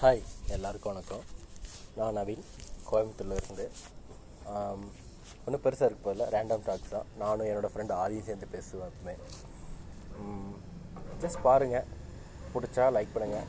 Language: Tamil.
ஹாய் எல்லாருக்கும் வணக்கம். நான் நவீன் கோயம்புத்தூர்லேருந்து. ஒன்றும் பெருசாக இருக்க போதில்ல ரேண்டம் டாக்ஸ் தான். நானும் என்னோடய ஃப்ரெண்டு ஆதியும் சேர்ந்து பேசுவேன் எப்பவுமே. ஜஸ்ட் பாருங்கள் பிடிச்சா லைக் பண்ணுங்கள்